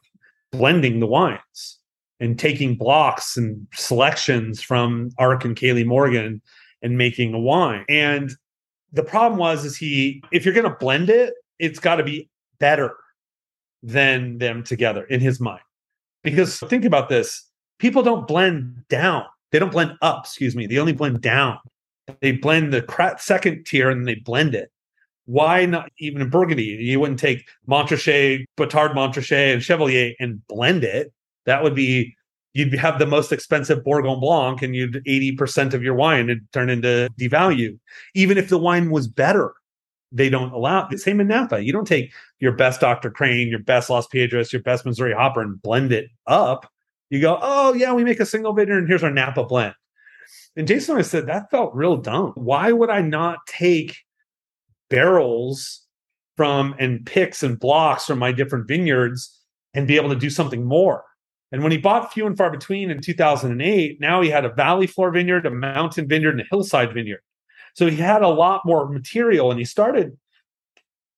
blending the wines and taking blocks and selections from Ark and Kayli Morgan and making a wine. And the problem was is he if you're going to blend it, it's got to be better than them together in his mind. Because think about this, people don't blend down. They don't blend up, excuse me. They only blend down. They blend the second tier and they blend it. Why not even in Burgundy? You wouldn't take Montrachet, Batard Montrachet, and Chevalier and blend it. That would be you'd have the most expensive Bourgogne Blanc and you'd 80% of your wine would turn into devalue. Even if the wine was better, they don't allow the same in Napa. You don't take your best Dr. Crane, your best Las Piedras, your best Missouri hopper and blend it up. You go, oh yeah, we make a single vineyard and here's our Napa blend. And Jayson always said that felt real dumb. Why would I not take barrels from and picks and blocks from my different vineyards and be able to do something more? And when he bought few and far between in 2008, now he had a valley floor vineyard, a mountain vineyard, and a hillside vineyard. So he had a lot more material and he started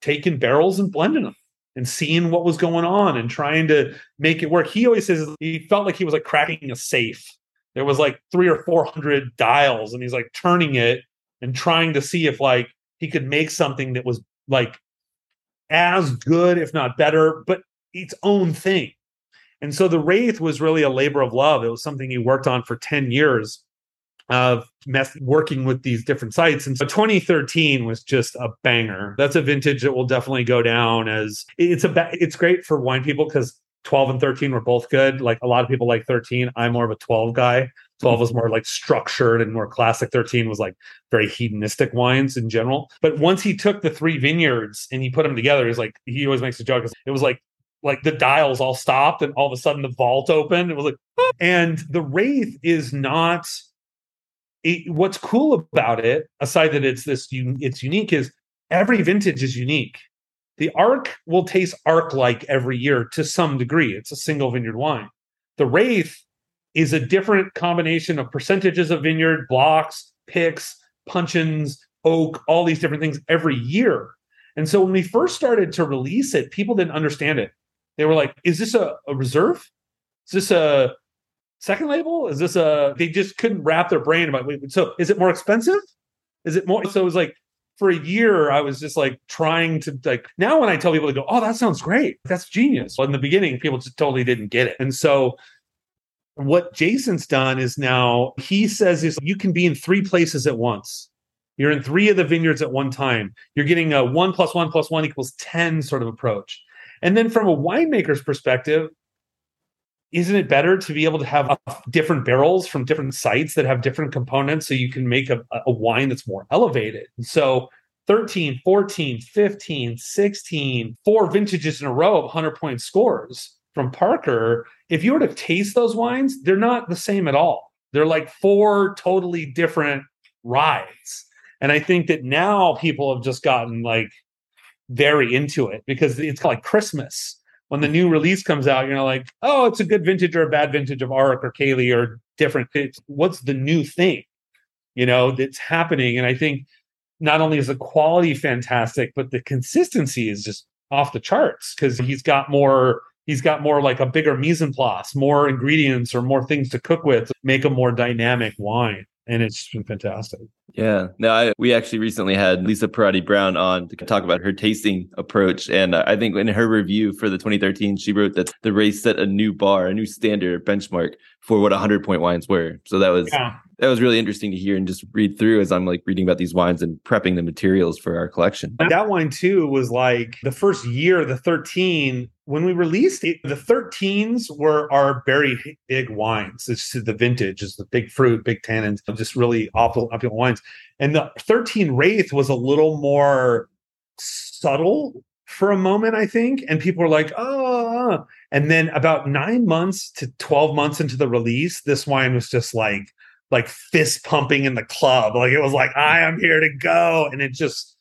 taking barrels and blending them and seeing what was going on and trying to make it work. He always says he felt like he was like cracking a safe. There was like three or 400 dials and he's like turning it and trying to see if like he could make something that was like as good, if not better, but its own thing. And so the Wraith was really a labor of love. It was something he worked on for 10 years of mess, working with these different sites. And so 2013 was just a banger. That's a vintage that will definitely go down as it's a it's great for wine people because 12 and 13 were both good. Like a lot of people like 13. I'm more of a 12 guy. 12 was more like structured and more classic. 13 was like very hedonistic wines in general. But once he took the three vineyards and he put them together, he's like, he always makes a joke. It was like, like the dials all stopped and all of a sudden the vault opened. It was like, oh. and the Wraith is not it, what's cool about it, aside that it's this, it's unique, is every vintage is unique. The Ark will taste Ark like every year to some degree. It's a single vineyard wine. The Wraith is a different combination of percentages of vineyard, blocks, picks, puncheons, oak, all these different things every year. And so when we first started to release it, people didn't understand it. They were like, is this a, a reserve? Is this a second label? Is this a they just couldn't wrap their brain about wait, so is it more expensive? Is it more so it was like for a year I was just like trying to like now when I tell people to go, oh, that sounds great. That's genius. Well, in the beginning, people just totally didn't get it. And so what Jayson's done is now he says is you can be in three places at once. You're in three of the vineyards at one time. You're getting a one plus one plus one equals 10 sort of approach. And then from a winemaker's perspective, isn't it better to be able to have different barrels from different sites that have different components so you can make a, a wine that's more elevated? So 13, 14, 15, 16, four vintages in a row of 100 point scores from Parker. If you were to taste those wines, they're not the same at all. They're like four totally different rides. And I think that now people have just gotten like very into it because it's like Christmas when the new release comes out, you're like, oh, it's a good vintage or a bad vintage of Ark or Kayli or different. It's, what's the new thing, you know, that's happening? And I think not only is the quality fantastic, but the consistency is just off the charts because he's got more. He's got more like a bigger mise en place, more ingredients or more things to cook with, make a more dynamic wine and it's been fantastic. Yeah. No, I, we actually recently had Lisa Perrotti Brown on to talk about her tasting approach. And I think in her review for the 2013, she wrote that the Wraith set a new bar, a new standard benchmark for what 100 point wines were. So that was yeah that was really interesting to hear and just read through as I'm like reading about these wines and prepping the materials for our collection. That wine too was like the first year, the 13, when we released it, the 13s were our very big wines. It's the vintage, is the big fruit, big tannins, just really awful, opulent wines. And the 13 Wraith was a little more subtle for a moment, I think. And people were like, oh, and then about nine months to 12 months into the release, this wine was just like, like fist pumping in the club. Like it was like, I am here to go. And it just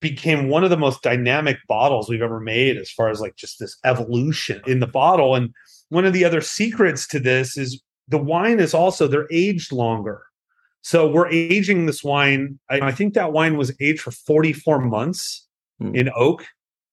became one of the most dynamic bottles we've ever made as far as like just this evolution in the bottle. And one of the other secrets to this is the wine is also they're aged longer. So we're aging this wine. I, I think that wine was aged for 44 months Hmm. in oak.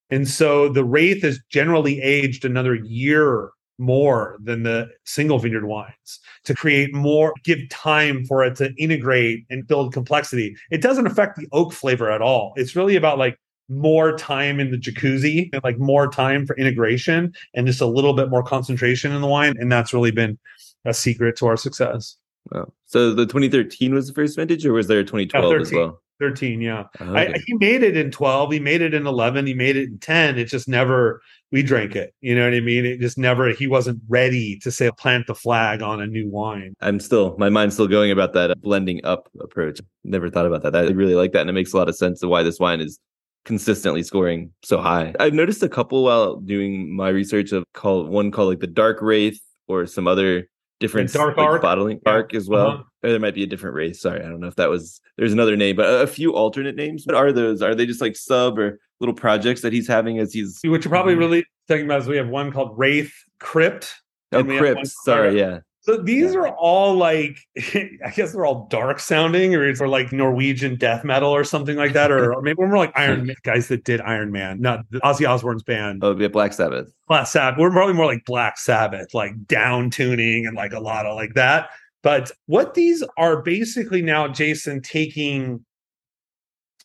And so the Wraith is generally aged another year more than the single vineyard wines to create more, give time for it to integrate and build complexity. It doesn't affect the oak flavor at all. It's really about like more time in the jacuzzi and like more time for integration and just a little bit more concentration in the wine. And that's really been a secret to our success. Wow. So the 2013 was the first vintage, or was there a 2012 as well? 13, yeah. Oh, I, he made it in 12 he made it in 11 he made it in 10 it just never we drank it you know what i mean it just never he wasn't ready to say plant the flag on a new wine I'm still my mind's still going about that blending up approach. Never thought about that. I really like that, and it makes a lot of sense of why this wine is consistently scoring so high. I've noticed a couple while doing my research of called one called like the Dark Wraith or some other different Dark like, Ark? bottling Yeah. Ark as well. Uh-huh. Or there might be a different race. Sorry, I don't know if that was there's another name, but a, a few alternate names. What are those? Are they just like sub or little projects that he's having as he's what you're probably really talking about is we have one called wraith crypt oh and we have one crypts? Sorry, yeah. So these are all like i guess they're all dark sounding or it's or like norwegian death metal or something like that or, or maybe we're more like iron Man, guys that did iron man not ozzy osbourne's band Oh, yeah, Black Sabbath. Black Sabbath. We're probably more like Black Sabbath, like down tuning and like a lot of like that. But what these are basically now, Jayson, taking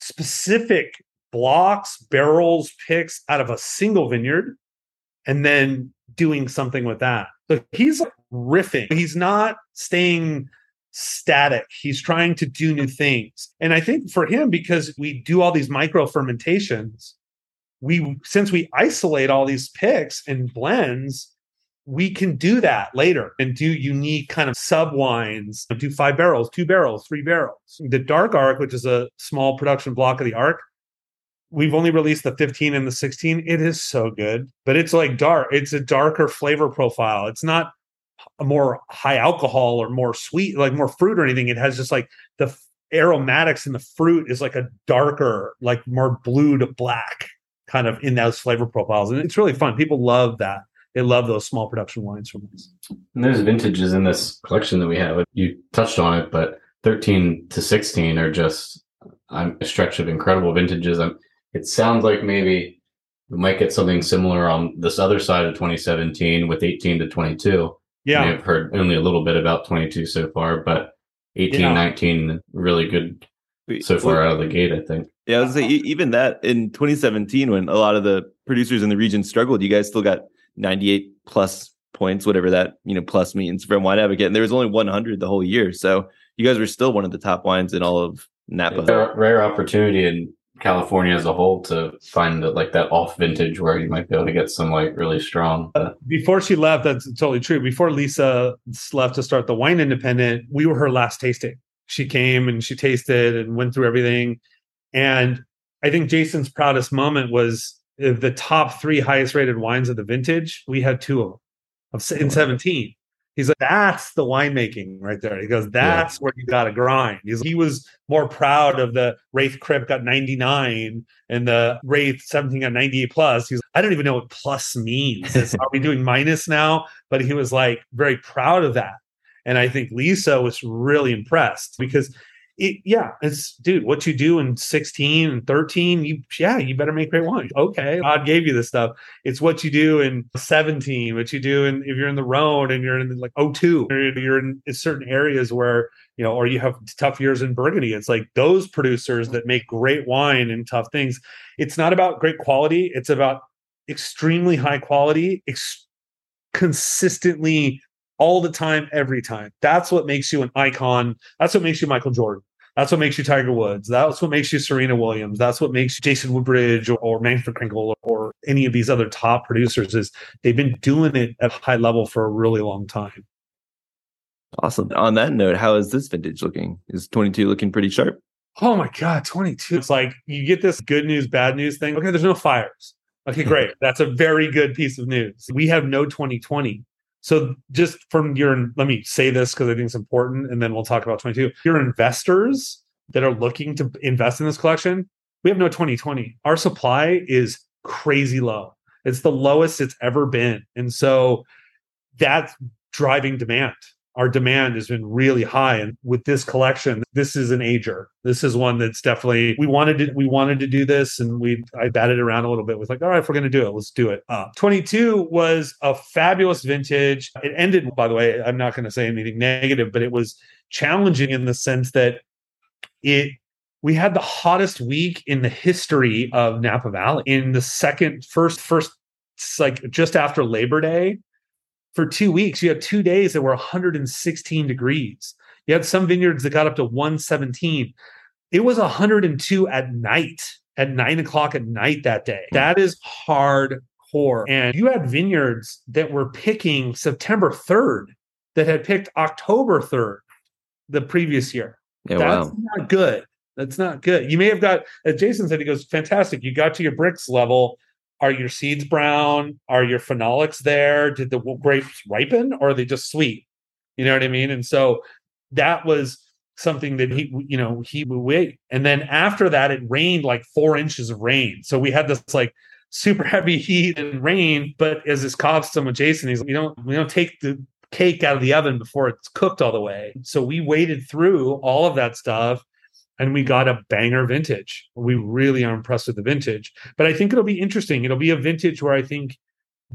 specific blocks, barrels, picks out of a single vineyard and then doing something with that. So he's like riffing. He's not staying static. He's trying to do new things. And I think for him, because we do all these micro fermentations, we since we isolate all these picks and blends we can do that later and do unique kind of sub wines do five barrels two barrels three barrels the dark Ark which is a small production block of the Ark we've only released the 15 and the 16 it is so good but it's like dark it's a darker flavor profile it's not more high alcohol or more sweet like more fruit or anything it has just like the aromatics in the fruit is like a darker like more blue to black kind of in those flavor profiles. And it's really fun. People love that. They love those small production wines from us. And there's vintages in this collection that we have. You touched on it, but 13 to 16 are just um, a stretch of incredible vintages. Um, it sounds like maybe we might get something similar on this other side of 2017 with 18 to 22. Yeah. I've heard only a little bit about 22 so far, but 18, Yeah. 19, really good so far out of the gate, I think. Yeah, I was say e- even that in 2017, when a lot of the producers in the region struggled, you guys still got 98 plus points, whatever that you know plus means from Wine Advocate, and there was only 100 the whole year. So you guys were still one of the top wines in all of Napa. Rare, rare opportunity in California as a whole to find that, like that off vintage where you might be able to get some like really strong. uh, Before she left, that's totally true. Before Lisa left to start the wine independent, we were her last tasting. She came and she tasted and went through everything. And I think Jayson's proudest moment was the top three highest rated wines of the vintage. We had two of them of, in 17. He's like, that's the winemaking right there. He goes, that's where you got to grind. He's, he was more proud of the Wraith Crypt got 99 and the Wraith 17 got 98 plus. He's, I don't even know what plus means. Is- are we doing minus now? But he was like very proud of that. And I think Lisa was really impressed because it, yeah, it's dude, what you do in 16 and 13, you yeah, you better make great wine. Okay, God gave you this stuff. It's what you do in 17, what you do in if you're in the Rhone and you're in like 02, or you're in certain areas where you know, or you have tough years in Burgundy. It's like those producers that make great wine and tough things. It's not about great quality, it's about extremely high quality, ex- consistently all the time, every time. That's what makes you an icon. That's what makes you Michael Jordan. That's what makes you Tiger Woods. That's what makes you Serena Williams. That's what makes you Jayson Woodbridge or, or Manfred Krankl or any of these other top producers is they've been doing it at a high level for a really long time. Awesome. On that note, how is this vintage looking? Is 22 looking pretty sharp? Oh my God, 22. It's like you get this good news, bad news thing. Okay, there's no fires. Okay, great. That's a very good piece of news. We have no 2020. So just from your, let me say this because I think it's important, and then we'll talk about 22. Your investors that are looking to invest in this collection, we have no 2020. Our supply is crazy low. It's the lowest it's ever been. And so that's driving demand our demand has been really high. And with this collection this is an ager. This is one that's definitely we wanted to we wanted to do this. And we i batted around a little bit with like all right if we're going to do it let's do it. Uh, 22 was a fabulous vintage. It ended by the way i'm not going to say anything negative but it was challenging in the sense that it we had the hottest week in the history of napa valley in the second first first like just after labor day for two weeks. You had two days that were 116 degrees. You had some vineyards that got up to 117. It was 102 at night, at nine o'clock at night that day. That is hardcore. And you had vineyards that were picking September 3rd that had picked October 3rd the previous year. Yeah, That's wow. not good. That's not good. You may have got, as Jayson said, he goes, fantastic. You got to your Brix level are your seeds brown? Are your phenolics there? Did the grapes ripen or are they just sweet? You know what I mean? And so that was something that he, you know, he would wait. And then after that, it rained like four inches of rain. So we had this like super heavy heat and rain. But as his custom with Jayson, he's we don't we don't take the cake out of the oven before it's cooked all the way. So we waited through all of that stuff and we got a banger vintage. We really are impressed with the vintage. But I think it'll be interesting. It'll be a vintage where I think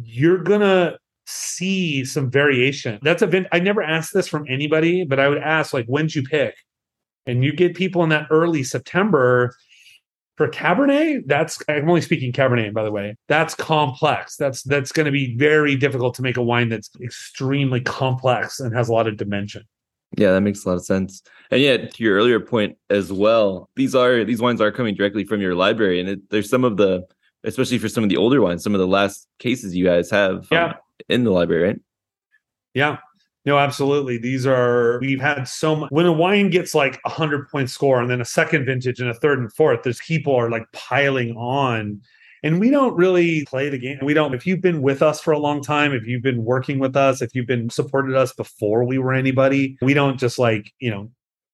you're gonna see some variation. That's a vint. I never asked this from anybody, but I would ask like, when'd you pick? And you get people in that early September for Cabernet. That's I'm only speaking Cabernet, by the way. That's complex. That's that's going to be very difficult to make a wine that's extremely complex and has a lot of dimension. Yeah, that makes a lot of sense. And yet, to your earlier point as well, these are these wines are coming directly from your library, and it, there's some of the, especially for some of the older wines, some of the last cases you guys have um, Yeah. in the library, right? Yeah. No, absolutely. These are we've had so much when a wine gets like a hundred point score and then a second vintage and a third and fourth, there's people are like piling on. And we don't really play the game. We don't, if you've been with us for a long time, if you've been working with us, if you've been supported us before we were anybody, we don't just like, you know,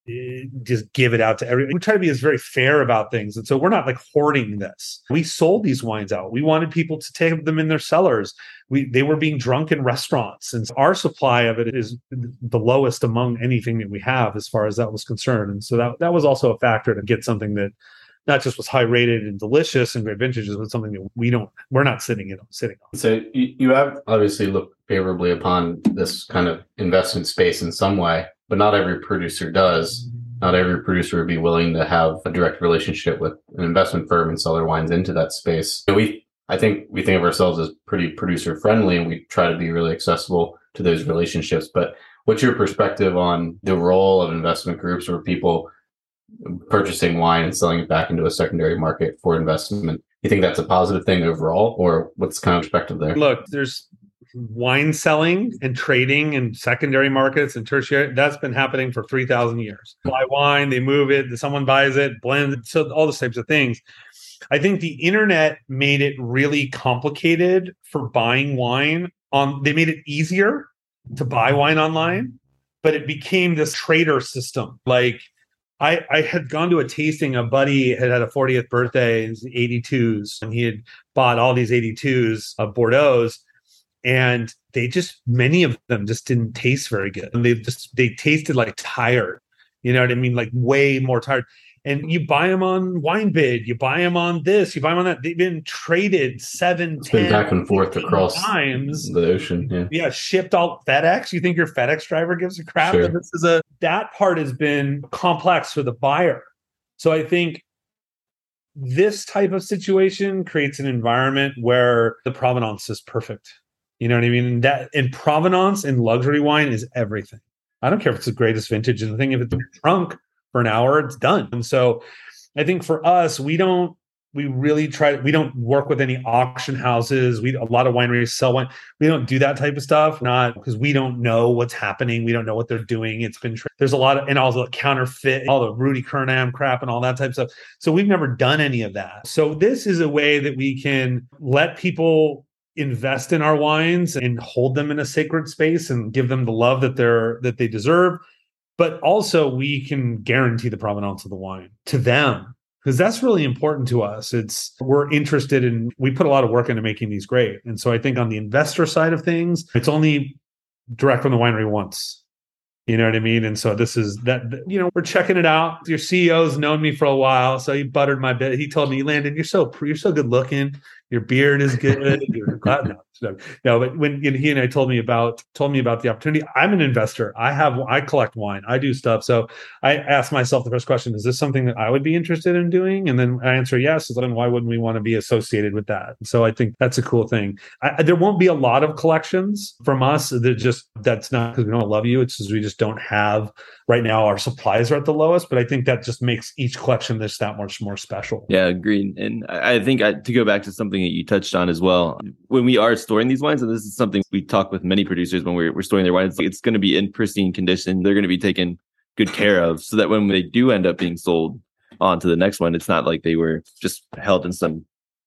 eh, just give it out to everyone. We try to be as very fair about things. And so we're not like hoarding this. We sold these wines out. We wanted people to take them in their cellars we they were being drunk in restaurants and our supply of it is the lowest among anything that we have as far as that was concerned and so that that was also a factor to get something that not just was high rated and delicious and great vintages but something that we don't we're not sitting in sitting on So you, have obviously looked favorably upon this kind of investment space in some way, but not every producer does. Not every producer would be willing to have a direct relationship with an investment firm and sell their wines into that space. We, I think we think of ourselves as pretty producer friendly and we try to be really accessible to those relationships. But what's your perspective on the role of investment groups or people purchasing wine and selling it back into a secondary market for investment? You think that's a positive thing overall, or what's kind of perspective there? look there's wine selling and trading in secondary markets and tertiary that's been happening for 3000 years buy wine they move it someone buys it blends it so all those types of things i think the internet made it really complicated for buying wine on they made it easier to buy wine online but it became this trader system like I, I had gone to a tasting. A buddy had had a 40th birthday, his 82s, and he had bought all these 82s of Bordeaux's, and they just many of them just didn't taste very good. And they just they tasted like tired. You know what I mean? Like way more tired. And you buy them on WineBid, you buy them on this, you buy them on that. They've been traded seven, It's been back and forth across times the ocean. Yeah. yeah, shipped all FedEx. You think your FedEx driver gives a crap? Sure. that This is a that part has been complex for the buyer. So I think this type of situation creates an environment where the provenance is perfect. You know what I mean? That in provenance in luxury wine is everything. I don't care if it's the greatest vintage and the thing if it's drunk for an hour, it's done. And so I think for us, we don't we really try we don't work with any auction houses. We a lot of wineries sell wine. We don't do that type of stuff, not because we don't know what's happening. We don't know what they're doing. It's been there's a lot of and also counterfeit, all the Rudy Kurniawan crap and all that type of stuff. So we've never done any of that. So this is a way that we can let people invest in our wines and hold them in a sacred space and give them the love that they're that they deserve. But also we can guarantee the provenance of the wine to them because that's really important to us. It's we're interested in we put a lot of work into making these great. And so I think on the investor side of things, it's only direct from the winery once. You know what I mean? And so this is that, you know, we're checking it out. Your CEO's known me for a while. So he buttered my bit. He told me, Landon, you're so, you're so good looking. Your beard is good. No, no, but when you know, he and I told me about told me about the opportunity, I'm an investor. I have I collect wine. I do stuff. So I asked myself the first question: Is this something that I would be interested in doing? And then I answer yes. So then why wouldn't we want to be associated with that? So I think that's a cool thing. I, there won't be a lot of collections from us. That just that's not because we don't love you. It's because we just don't have right now. Our supplies are at the lowest, but I think that just makes each collection this that much more special. Yeah, agreed. And I think I, to go back to something that you touched on as well, when we are storing these wines, and this is something we talk with many producers when we're, we're storing their wines, it's going to be in pristine condition. They're going to be taken good care of so that when they do end up being sold on to the next one, it's not like they were just held in some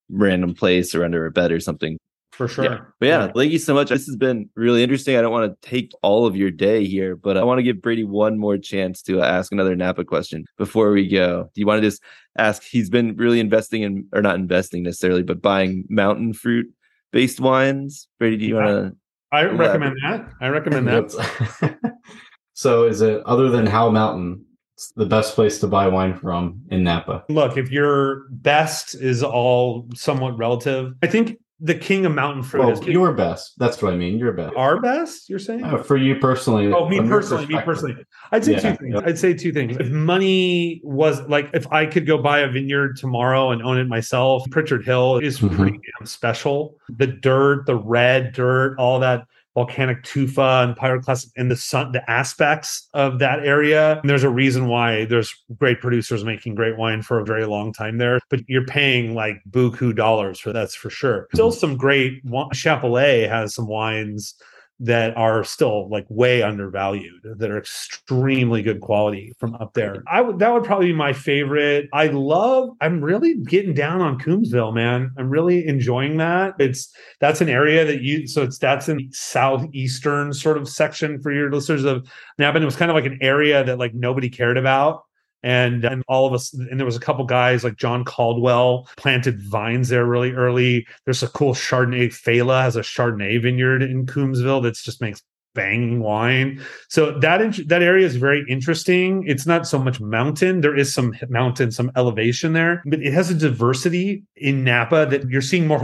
random place or under a bed or something for sure. Yeah. But yeah, yeah, thank you so much. This has been really interesting. I don't want to take all of your day here, but I want to give Brady one more chance to uh, ask another Napa question before we go. Do you want to just ask? He's been really investing in, or not investing necessarily, but buying mountain fruit based wines. Brady, do you want to? I recommend that. I recommend that. so, is it other than Howell Mountain? It's the best place to buy wine from in Napa. Look, if your best is all somewhat relative, I think the king of mountain fruit well, is your best. That's what I mean. Your best. Our best, you're saying? Uh, for you personally. Oh, me personally, me personally. I'd say yeah. two things. I'd say two things. If money was like if I could go buy a vineyard tomorrow and own it myself, Pritchard Hill is mm-hmm. pretty damn special. The dirt, the red dirt, all that volcanic tufa and pyroclastic and the sun the aspects of that area. And there's a reason why there's great producers making great wine for a very long time there but you're paying like buku dollars for that's for sure. Still mm-hmm. some great Chappellet has some wines that are still like way undervalued that are extremely good quality from up there. I would that would probably be my favorite. I love i'm really getting down on coombsville man. I'm really enjoying that. It's that's an area that you so it's that's in southeastern sort of section for your listeners of napa it was kind of like an area that like nobody cared about and and all of us and there was a couple guys like John Caldwell planted vines there really early. There's a cool Chardonnay. Failla has a Chardonnay vineyard in Coombsville that just makes banging wine. So that that area is very interesting. It's not so much mountain. There is some mountain, some elevation there, but it has a diversity in Napa that you're seeing more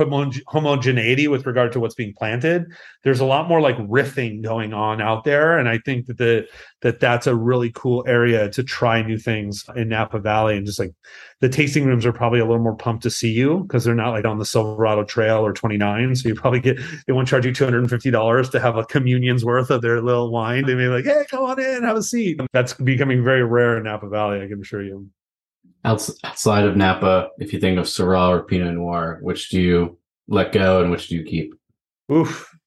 homogeneity with regard to what's being planted. There's a lot more like riffing going on out there, and I think that the that that's a really cool area to try new things in Napa Valley and just like the tasting rooms are probably a little more pumped to see you because they're not like on the Silverado Trail or 29. So you probably get they won't charge you $250 to have a communion's worth of their little wine. They may be like, hey, come on in, have a seat. That's becoming very rare in Napa Valley, I can assure you. Outside of Napa, if you think of Syrah or Pinot Noir, which do you let go and which do you keep? Oof.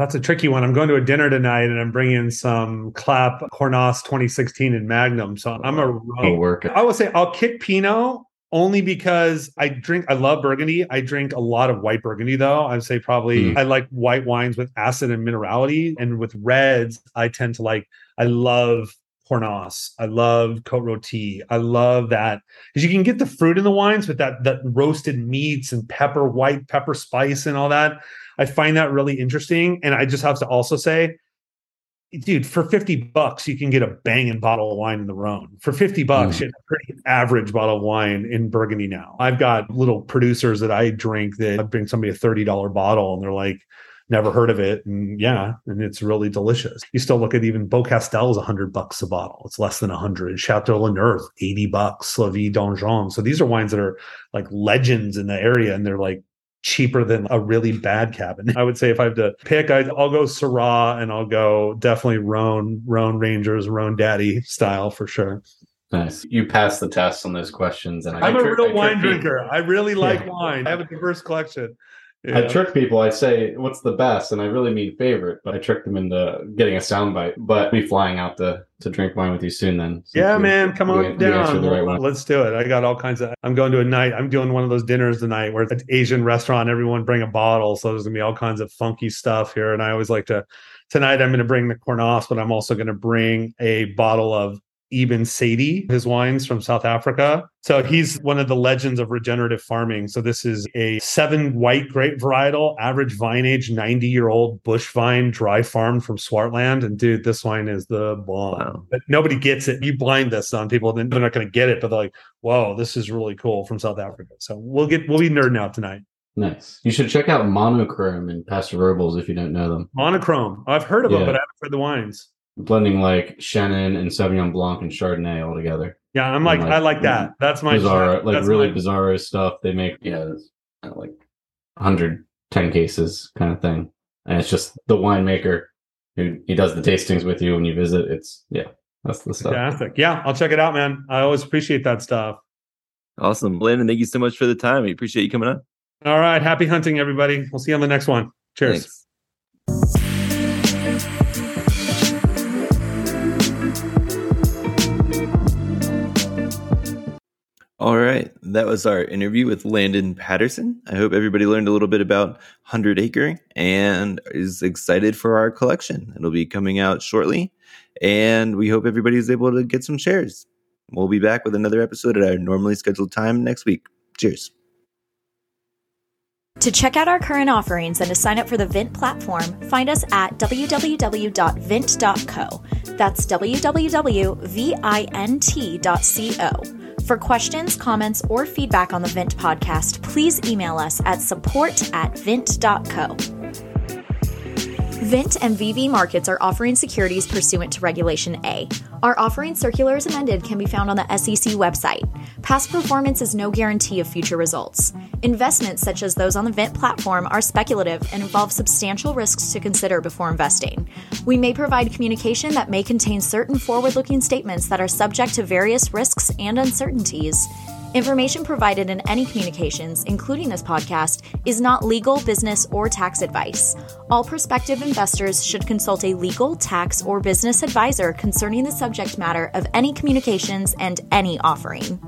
That's a tricky one. I'm going to a dinner tonight and I'm bringing some Clape Cornas 2016 in Magnum. So I'm a oh, work. I will say I'll kick Pinot only because I drink, I love Burgundy. I drink a lot of white Burgundy though. I'd say probably mm. I like white wines with acid and minerality. And with reds, I tend to like, I love Cornas. I love Cote Rôtie. I love that because you can get the fruit in the wines with that that roasted meats and pepper, white pepper spice and all that. I find that really interesting. And I just have to also say, dude, for 50 bucks, you can get a banging bottle of wine in the Rhone. For 50 bucks, mm. you get a pretty average bottle of wine in Burgundy now. I've got little producers that I drink that I bring somebody a $30 bottle and they're like, never heard of it. And yeah, and it's really delicious. You still look at even Beaucastel's a hundred bucks a bottle. It's less than a hundred. Chateau La Nerthe, 80 bucks, Le Vieux Donjon. So these are wines that are like legends in the area and they're like cheaper than a really bad cabin. I would say if I have to pick, i will go Syrah and I'll go definitely Rhone, Rhone Rangers, Rhone Daddy style for sure. Nice. You passed the test on those questions, and I am a real wine drinker. I really like yeah. wine. I have a diverse collection. Yeah. I trick people. I say, "What's the best?" and I really mean favorite, but I trick them into getting a soundbite. But me flying out to to drink wine with you soon. Then, yeah, man, come on down. Right Let's do it. I got all kinds of. I'm going to a night. I'm doing one of those dinners tonight where it's an Asian restaurant. Everyone bring a bottle, so there's gonna be all kinds of funky stuff here. And I always like to. Tonight, I'm going to bring the Cornas, but I'm also going to bring a bottle of Eben Sadie, his wines from South Africa. So he's one of the legends of regenerative farming. So this is a seven white grape varietal, average vine age, 90 year old bush vine dry farm from Swartland. And dude, this wine is the bomb. Wow. But nobody gets it. You blind this on people, then they're not going to get it, but they're like, whoa, this is really cool from South Africa. So we'll get, we'll be nerding out tonight. Nice. You should check out Monochrome and Paso Robles if you don't know them. Monochrome. I've heard of yeah. them, but I haven't heard the wines. Blending like Chenin and Sauvignon Blanc and Chardonnay all together. Yeah, I'm like, like I like that. That's my bizarre, like really my... bizarre stuff. They make yeah, like 110 cases kind of thing, and it's just the winemaker who he does the tastings with you when you visit. It's yeah, that's the stuff. Fantastic. Yeah, I'll check it out, man. I always appreciate that stuff. Awesome, Landon. Thank you so much for the time. We appreciate you coming on. All right. Happy hunting, everybody. We'll see you on the next one. Cheers. Thanks. All right. That was our interview with Landon Patterson. I hope everybody learned a little bit about 100 Acre and is excited for our collection. It'll be coming out shortly. And we hope everybody is able to get some shares. We'll be back with another episode at our normally scheduled time next week. Cheers. To check out our current offerings and to sign up for the Vint platform, find us at www.vint.co. That's www.vint.co. For questions, comments, or feedback on the Vint podcast, please email us at support at vint.co. Vint and VV Markets are offering securities pursuant to Regulation A. Our offering circular as amended can be found on the SEC website. Past performance is no guarantee of future results. Investments such as those on the Vint platform are speculative and involve substantial risks to consider before investing. We may provide communication that may contain certain forward looking statements that are subject to various risks and uncertainties. Information provided in any communications, including this podcast, is not legal, business, or tax advice. All prospective investors should consult a legal, tax, or business advisor concerning the subject matter of any communications and any offering.